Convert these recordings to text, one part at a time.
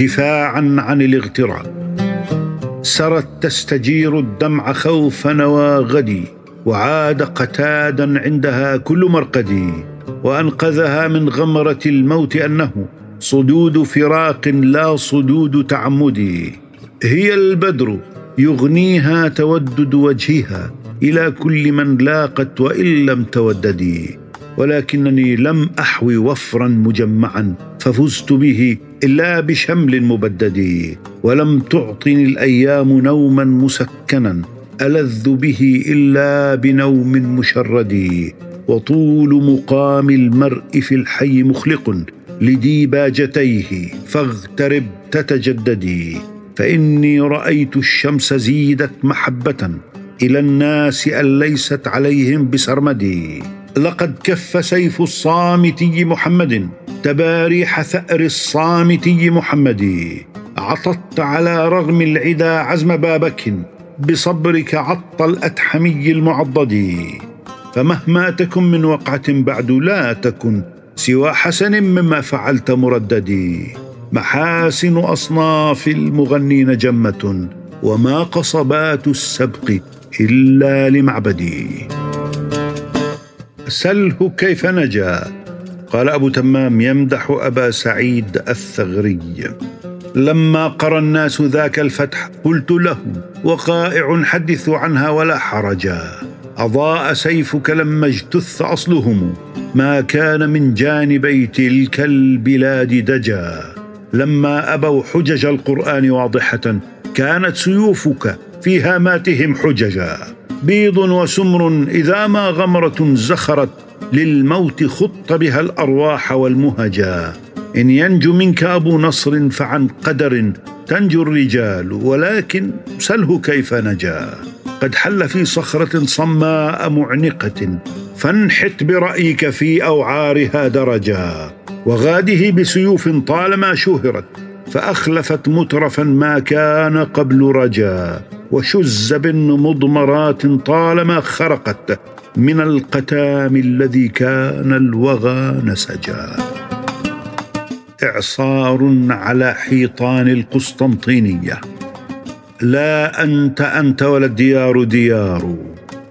دفاعا عن الاغتراب. سرت تستجير الدمع خوف نوى غدي وعاد قتادا عندها كل مرقدي وأنقذها من غمرة الموت أنه صدود فراق لا صدود تعمد هي البدر يغنيها تودد وجهها إلى كل من لاقت وإن لم توددي. ولكنني لم أحوي وفرا مجمعا ففزت به إلا بشمل مبدد ولم تعطني الأيام نوما مسكنا ألذ به إلا بنوم مشرد. وطول مقام المرء في الحي مخلق لديباجتيه فاغترب تتجددي فإني رأيت الشمس زيدت محبة إلى الناس أن ليست عليهم بسرمدي لقد كف سيف الصامتي محمد. تباريح ثأر الصامتي محمد. عطت على رغم العدا عزم بابك. بصبرك عط الأتحمي المعضد. فمهما تكن من وقعة بعد لا تكن سوى حسن مما فعلت مرددي محاسن أصناف المغنين جمة. وما قصبات السبق إلا لمعبدي سله كيف نجا؟ قال أبو تمام يمدح أبا سعيد الثغري. لما قرى الناس ذاك الفتح قلت له وقائع حدث عنها ولا حرجا. أضاء سيفك لما اجتث أصلهم. ما كان من جانبي تلك البلاد دجا. لما أبوا حجج القرآن واضحة كانت سيوفك في هاماتهم حججا. بيض وسمر إذا ما غمرة زخرت للموت خط بها الأرواح والمهجا. إن ينجو منك أبو نصر فعن قدر تنجو الرجال ولكن سله كيف نجا. قد حل في صخرة صماء معنقه فانحت برأيك في أوعارها درجا. وغاده بسيوف طالما شهرت فأخلفت مترفا ما كان قبل رجا. وشز مضمرات طالما خرقت من القتام الذي كان الوغى نسجا إعصار على حيطان القسطنطينية. لا أنت أنت ولا الديار ديار.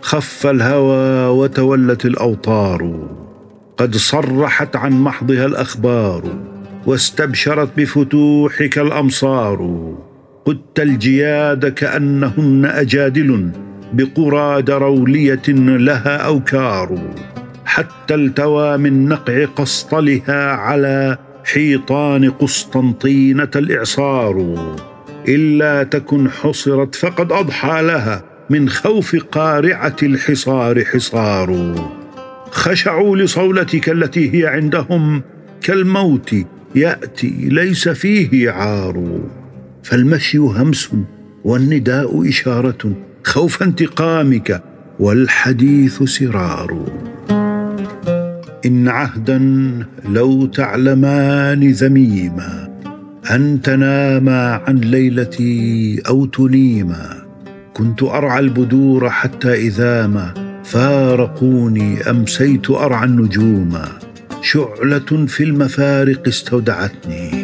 خف الهوى وتولت الأوطار. قد صرحت عن محضها الأخبار واستبشرت بفتوحك الأمصار. قدت الجياد كأنهن أجادل بقرى دروليه لها أوكار حتى التوى من نقع قسطلها على حيطان قسطنطينة الإعصار. إلا تكن حصرت فقد أضحى لها من خوف قارعة الحصار حصار. خشعوا لصولتك التي هي عندهم كالموت يأتي ليس فيه عار. فالمشي همس والنداء إشارة خوف انتقامك والحديث سرار. إن عهدا لو تعلمان ذميما أن تناما عن ليلتي أو تنيما. كنت أرعى البدور حتى إذا ما فارقوني أمسيت أرعى النجوم. شعلة في المفارق استودعتني.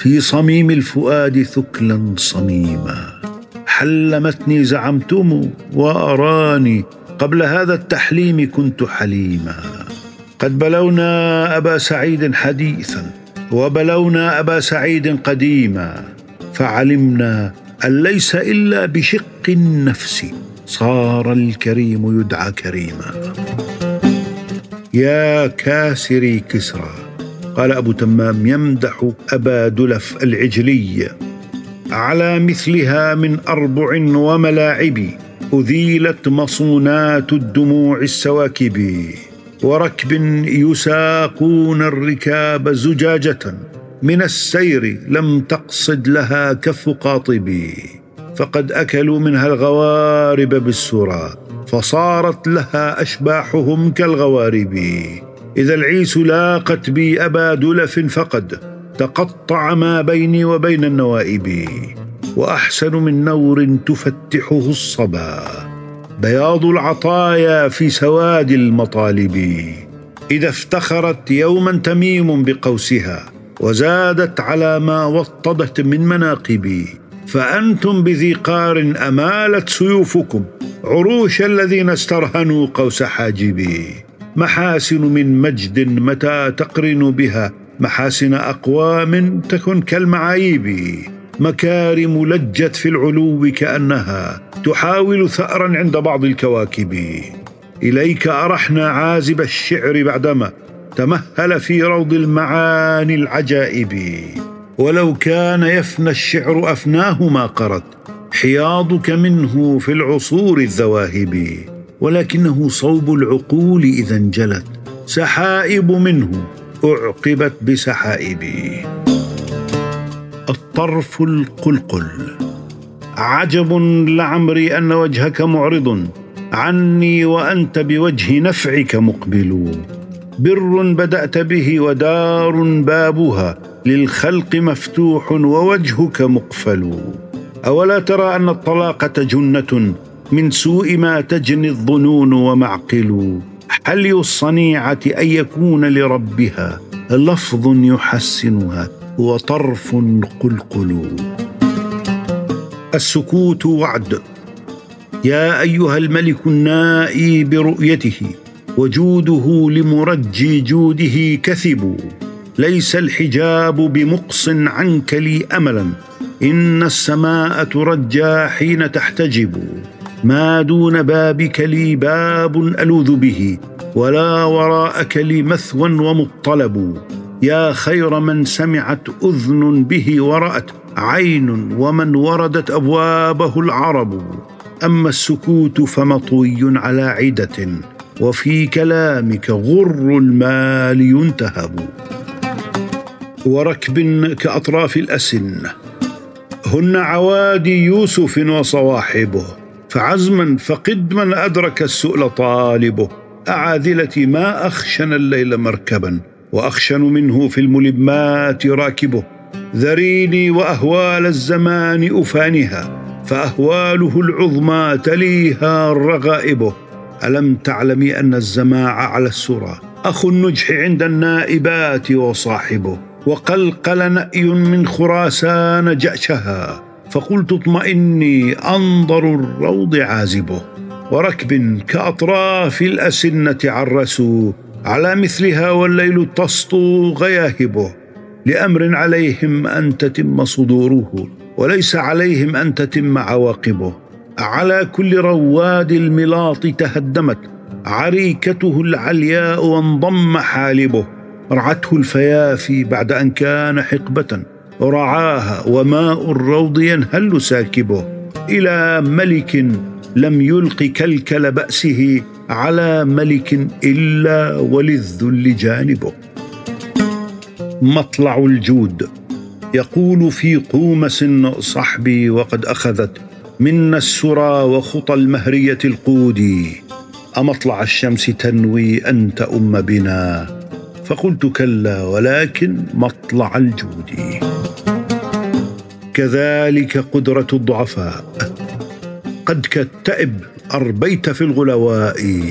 في صميم الفؤاد ثكلا صميما. حلمتني زعمتم وأراني قبل هذا التحليم كنت حليما. قد بلونا أبا سعيد حديثا وبلونا أبا سعيد قديما. فعلمنا أن ليس إلا بشق النفس صار الكريم يدعى كريما. يا كاسري كسرى قال أبو تمام يمدح أبا دلف العجلي على مثلها من أربع وملاعب أذيلت مصونات الدموع السواكب وركب يساقون الركاب زجاجة من السير لم تقصد لها كف قاطب فقد أكلوا منها الغوارب بالسرى فصارت لها أشباحهم كالغوارب. إذا العيس لاقت بي أبا دلف فقد تقطع ما بيني وبين النوائب وأحسن من نور تفتحه الصبا. بياض العطايا في سواد المطالب. إذا افتخرت يوما تميم بقوسها وزادت على ما وطدت من مناقبي فأنتم بذي قار أمالت سيوفكم عروش الذين استرهنوا قوس حاجبي محاسن من مجد متى تقرن بها؟ محاسن أقوام تكن كالمعايب. مكارم لجت في العلو كأنها تحاول ثأرا عند بعض الكواكب. إليك أرحنا عازب الشعر بعدما تمهل في روض المعاني العجائب. ولو كان يفنى الشعر أفناه ما قرت حياضك منه في العصور الذواهب. ولكنه صوب العقول إذا انجلت. سحائب منه أعقبت بسحائب الطرف القلقل. عجب لعمري أن وجهك معرض. عني وأنت بوجه نفعك مقبل. بر بدأت به ودار بابها. للخلق مفتوح ووجهك مقفل. أولا ترى أن الطلاقة جنة. من سوء ما تجني الظنون ومعقل. حلي الصنيعه أن يكون لربها لفظ يحسنها وطرف قلقل؟ السكوت وعد. يا أيها الملك النائي برؤيته وجوده لمرجي جوده كثب. ليس الحجاب بمقص عنك لي أملا. إن السماء ترجى حين تحتجب. ما دون بابك لي باب ألوذ به ولا وراءك لي مثوى ومطلب. يا خير من سمعت أذن به ورأت عين ومن وردت أبوابه العرب. أما السكوت فمطوي على عدة وفي كلامك غر المال ينتهب. وركب كأطراف الأسن هن عوادي يوسف وصواحبه. فعزما فقدما أدرك السؤل طالبه. أعاذلتي ما أخشن الليل مركبا وأخشن منه في الملمات راكبه. ذريني وأهوال الزمان أفانها فأهواله العظمى تليها رغائبه. ألم تعلمي أن الزماع على السرى أخو النجح عند النائبات وصاحبه وقلقل نأي من خراسان جأشها. فقلت اطمئني أنظر الروض عازبه وركب كأطراف الأسنة عرسوا على مثلها والليل تسطو غياهبه لأمر عليهم أن تتم صدوره وليس عليهم أن تتم عواقبه. على كل رواد الملاط تهدمت عريكته العلياء وانضم حالبه. رعته الفيافي بعد أن كان حقبة. رعاها وماء الروض ينهل ساكبه. إلى ملك لم يلق كلكل بأسه على ملك إلا وللذل جانبه. مطلع الجود. يقول في قومس صحبي وقد أخذت منا السرى وخطى المهرية القودي أمطلع الشمس تنوي أنت أم بنا. فقلت كلا ولكن مطلع الجود. كذلك قدرة الضعفاء. قد كالتئب أربيت في الغلواء.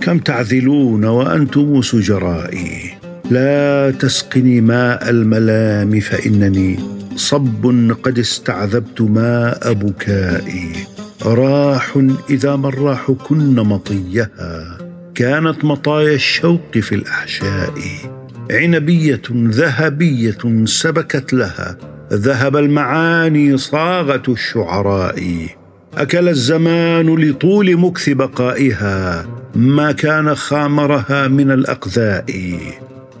كم تعذلون وأنتم سجرائي. لا تسقني ماء الملام فإنني صب قد استعذبت ماء بكائي. راح إذا ما الراح كن مطيها. كانت مطايا الشوق في الاحشاء عنبية ذهبية سبكت لها. ذهب المعاني صاغة الشعراء. أكل الزمان لطول مكث بقائها ما كان خامرها من الأقذاء.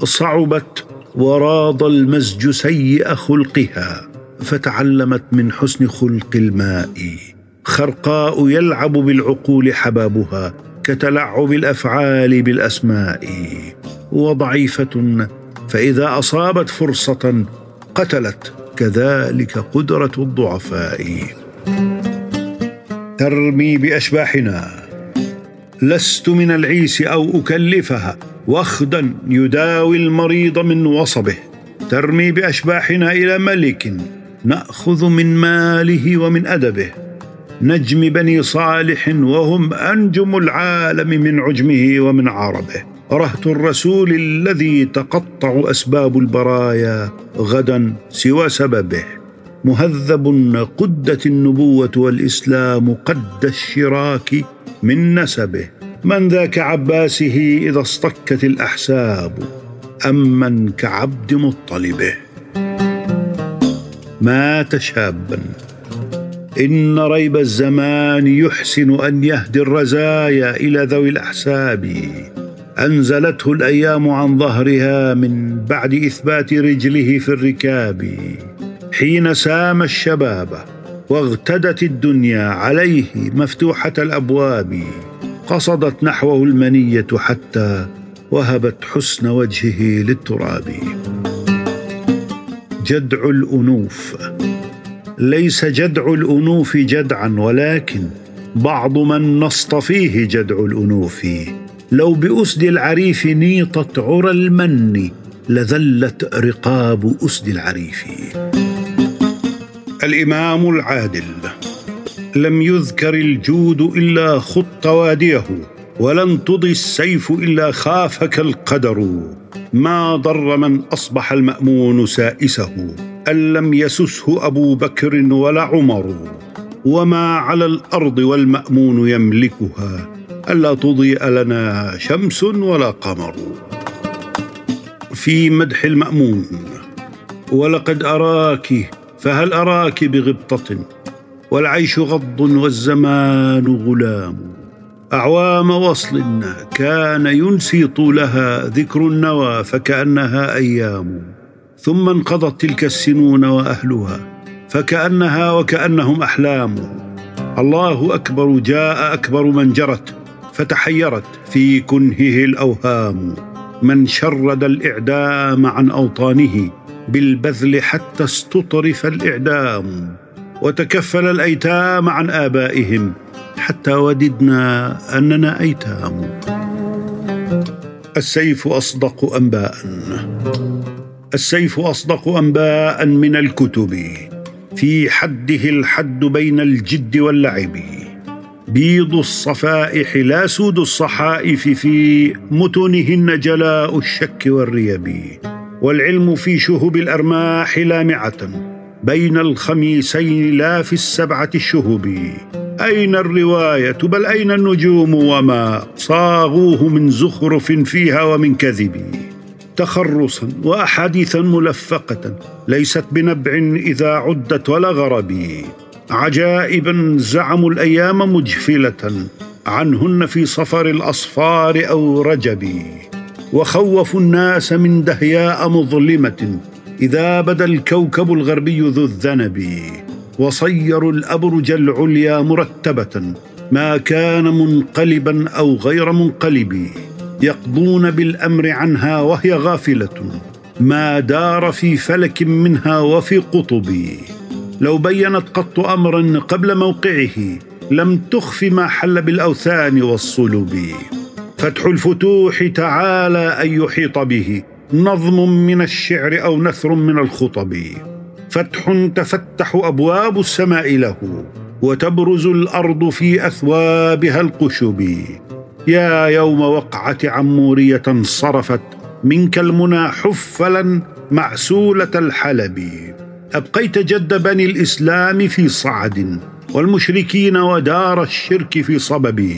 صعبت وراض المزج سيء خلقها فتعلمت من حسن خلق الماء. خرقاء يلعب بالعقول حبابها كتلعب الأفعال بالأسماء. وضعيفة فإذا أصابت فرصة قتلت. كذلك قدرة الضعفاء. ترمي بأشباحنا. لست من العيس أو أكلفها. وخدا يداوي المريض من وصبه. ترمي بأشباحنا إلى ملك نأخذ من ماله ومن أدبه. نجم بني صالح وهم أنجم العالم من عجمه ومن عربه. رهط الرسول الذي تقطع أسباب البرايا غدا سوى سببه. مهذب قدت النبوة والإسلام قد الشراك من نسبه. من ذا كعباسه إذا اصطكت الأحساب ام من كعبد مطلبه. مات شابا. إن ريب الزمان يحسن أن يهدي الرزايا إلى ذوي الأحساب. أنزلته الأيام عن ظهرها من بعد إثبات رجله في الركاب حين سام الشباب واغتدت الدنيا عليه مفتوحة الأبواب قصدت نحوه المنية حتى وهبت حسن وجهه للتراب. جدع الأنوف ليس جدع الأنوف جدعا ولكن بعض من نصطفيه جدع الأنوف. لو بأسد العريف نيطت عرى المن لذلت رقاب أسد العريف. الإمام العادل لم يذكر الجود إلا خط واديه ولن تضي السيف إلا خافك القدر. ما ضر من أصبح المأمون سائسه أن لم يسسه أبو بكر ولا عمر. وما على الأرض والمأمون يملكها ألا تضيء لنا شمس ولا قمر. في مدح المأمون ولقد أراك فهل أراك بغبطة؟ والعيش غض والزمان غلام. أعوام وصل كان ينسي طولها ذكر النوى فكأنها أيام. ثم انقضت تلك السنون وأهلها فكأنها وكأنهم أحلام. الله أكبر جاء أكبر من جرت. فتحيرت في كنهه الأوهام. من شرد الإعدام عن أوطانه بالبذل حتى استطرف الإعدام. وتكفل الأيتام عن آبائهم حتى وددنا أننا أيتام. السيف أصدق أنباء. السيف أصدق أنباء من الكتب. في حده الحد بين الجد واللعب. بيض الصفائح لا سود الصحائف في متنهن جلاء الشك والريب والعلم في شهب الأرماح لامعة بين الخميسين لا في السبعة الشهب. أين الرواية؟ بل أين النجوم؟ وما صاغوه من زخرف فيها ومن كذب. تخرصا واحاديثا ملفقة ليست بنبع إذا عدت ولا غرب. عجائبا زعموا الأيام مجفلة عنهن في صفر الأصفار أو رجب. وخوفوا الناس من دهياء مظلمة إذا بدا الكوكب الغربي ذو الذنب. وصيروا الأبرج العليا مرتبة ما كان منقلبا أو غير منقلب. يقضون بالأمر عنها وهي غافلة. ما دار في فلك منها وفي قطب. لو بينت قط أمرا قبل موقعه لم تخف ما حل بالأوثان والصلب. فتح الفتوح تعالى أن يحيط به نظم من الشعر أو نثر من الخطب. فتح تفتح أبواب السماء له وتبرز الأرض في أثوابها القشب. يا يوم وقعه عمورية انصرفت منك المنى حفلا معسوله الحلب. أبقيت جد بني الإسلام في صعد والمشركين ودار الشرك في صبب.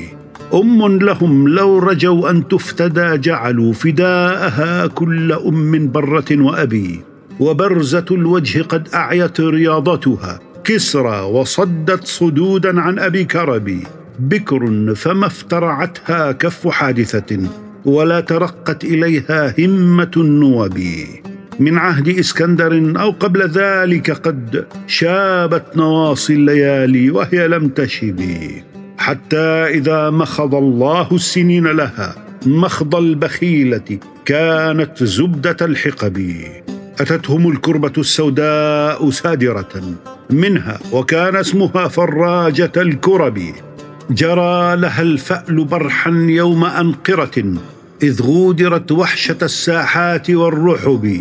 أم لهم لو رجوا أن تفتدى جعلوا فداءها كل أم برة وأبي. وبرزة الوجه قد أعيت رياضتها. كسرى وصدت صدودا عن أبي كرب. بكر فما افترعتها كف حادثة. ولا ترقت إليها همة النوب. من عهد إسكندر أو قبل ذلك قد شابت نواصي الليالي وهي لم تشب. حتى إذا مخض الله السنين لها مخض البخيلة كانت زبدة الحقب. أتتهم الكربة السوداء سادرة منها وكان اسمها فراجة الكرب. جرى لها الفأل برحا يوم أنقرة إذ غودرت وحشة الساحات والرحب.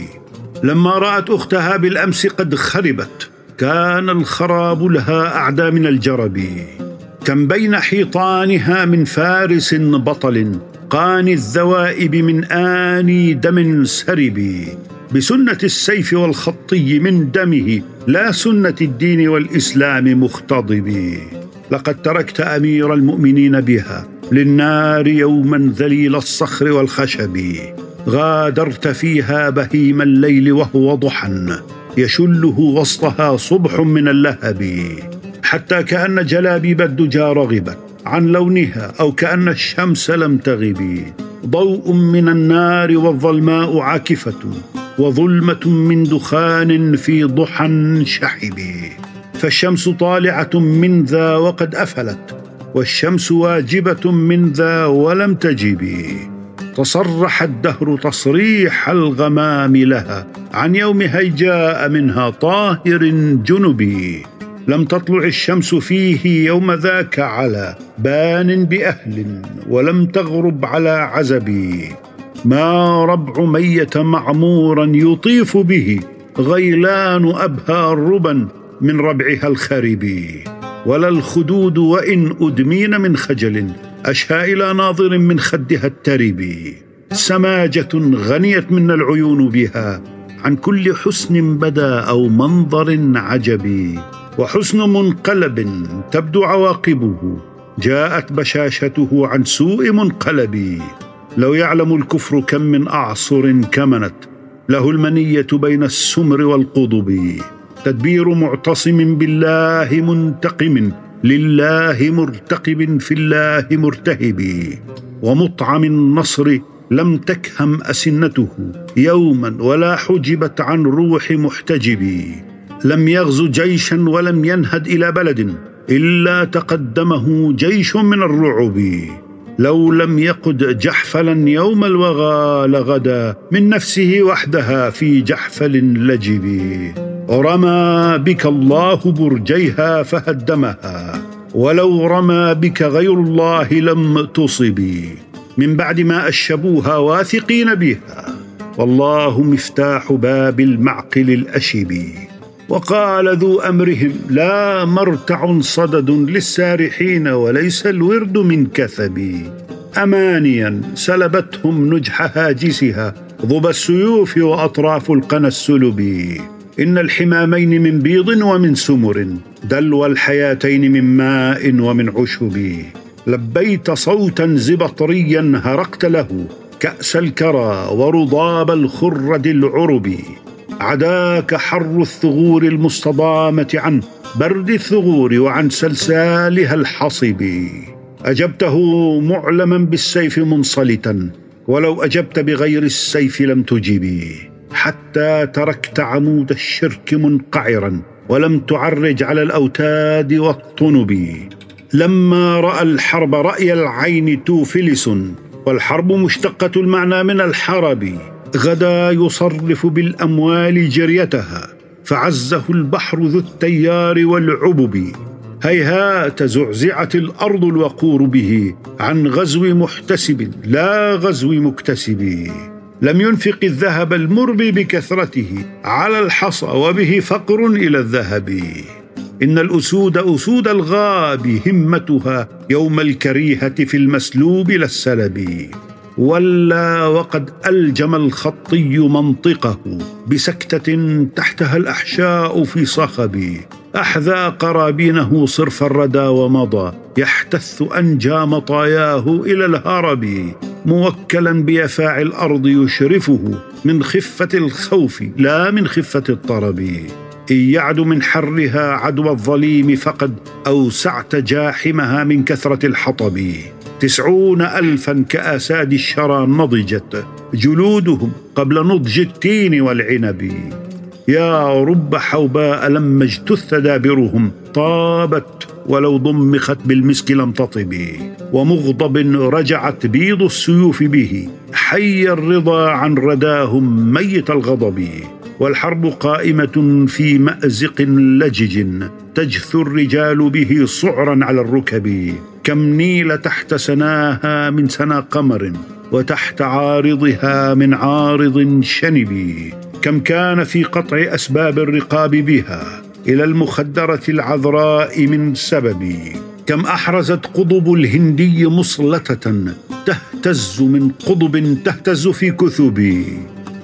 لما رأت أختها بالأمس قد خربت. كان الخراب لها أعدى من الجرب. كم بين حيطانها من فارس بطل قاني الذوائب من آني دم سرب. بسنة السيف والخطي من دمه لا سنة الدين والإسلام مختضب. لقد تركت أمير المؤمنين بها للنار يوما ذليل الصخر والخشب. غادرت فيها بهيم الليل وهو ضحى يشله وسطها صبح من اللهب. حتى كأن جلابيب الدجى رغبت عن لونها أو كأن الشمس لم تغب. ضوء من النار والظلماء عاكفة وظلمة من دخان في ضحى شحب. فالشمس طالعة من ذا وقد أفلت والشمس واجبة من ذا ولم تجب. تصرح الدهر تصريح الغمام لها. عن يوم هيجاء منها طاهر جنبي. لم تطلع الشمس فيه يوم ذاك على بان بأهل ولم تغرب على عزبي. ما ربع ميه معمورا يطيف به غيلان أبهى الربا من ربعها الخرب ولا الخدود وإن أدمين من خجل. اشهى إلى ناظر من خدها الترب سماجة غنيت منا العيون بها عن كل حسن بدا أو منظر عجبي وحسن منقلب تبدو عواقبه. جاءت بشاشته عن سوء منقلب. لو يعلم الكفر كم من أعصر كمنت له المنية بين السمر والقضب. تدبير معتصم بالله منتقم. لله مرتقب في الله مرتهب ومطعم النصر لم تكهم أسنته يوما ولا حجبت عن روح محتجب. لم يغزو جيشا ولم ينهد إلى بلد إلا تقدمه جيش من الرعب. لو لم يقد جحفلا يوم الوغى لغدا من نفسه وحدها في جحفل لجب. رمى بك الله برجيها فهدمها. ولو رمى بك غير الله لم تصبي. من بعد ما اشبوها واثقين بها. والله مفتاح باب المعقل الأشب. وقال ذو أمرهم لا مرتع صدد للسارحين وليس الورد من كثب. امانيا سلبتهم نجح هاجسها. ضب السيوف وأطراف القنا السلب. إن الحمامين من بيض ومن سمر دلو الحياتين من ماء ومن عشب. لبيت صوتا زبطريا هرقت له كأس الكرى ورضاب الخرد العرب. عداك حر الثغور المستضامة عن برد الثغور وعن سلسالها الحصب. أجبته معلما بالسيف منصلتا ولو أجبت بغير السيف لم تجبي حتى تركت عمود الشرك منقعرا ولم تعرج على الأوتاد والطنب لما رأى الحرب رأي العين توفلس والحرب مشتقة المعنى من الحرب غدا يصرف بالأموال جريتها فعزه البحر ذو التيار والعبب. هيهات زعزعت الأرض الوقور به عن غزو محتسب لا غزو مكتسب. لم ينفق الذهب المرب بكثرته. على الحصى وبه فقر إلى الذهب. إن الأسود أسود الغاب همتها يوم الكريهة في المسلوب لا السلب. ولا وقد ألجم الخطي منطقه بسكتة تحتها الأحشاء في صخب. احذا قرابينه صرف الردى ومضى. يحتث أنجى مطاياه إلى الهرب. موكلا بيفاع الأرض يشرفه من خفة الخوف لا من خفة الطرب. إن يعد من حرها عدوى الظليم فقد أوسعت جاحمها من كثرة الحطب. تسعون ألفا كأساد الشرى نضجت جلودهم قبل نضج التين والعنب. يا رب حوباء لما اجتث دابرهم طابت ولو ضمخت بالمسك لم تطب ومغضب رجعت بيض السيوف به. حي الرضا عن رداهم ميت الغضب. والحرب قائمة في مأزق لجج تجثو الرجال به صعرا على الركب. كم نيل تحت سناها من سنا قمر وتحت عارضها من عارض شنب. كم كان في قطع أسباب الرقاب بها إلى المخدرة العذراء من سبب كم أحرزت قضب الهندي مصلتة تهتز من قضب تهتز في كثبي.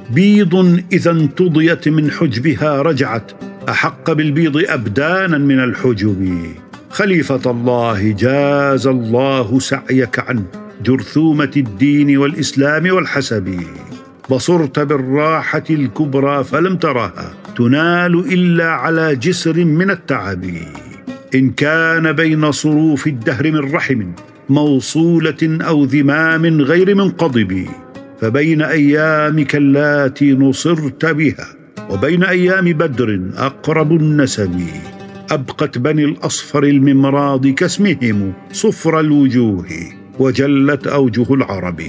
بيض إذا انتضيت من حجبها رجعت أحق بالبيض أبدانا من الحجب. خليفة الله جاز الله سعيك عن جرثومة الدين والإسلام والحسب. بصرت بالراحة الكبرى فلم ترها تنال إلا على جسر من التعب. إن كان بين صروف الدهر من رحم موصولة أو ذمام غير منقضب فبين أيامك اللاتي نصرت بها وبين أيام بدر أقرب النسب. أبقت بني الأصفر الممراض كاسمهم صفر الوجوه وجلت أوجه العرب.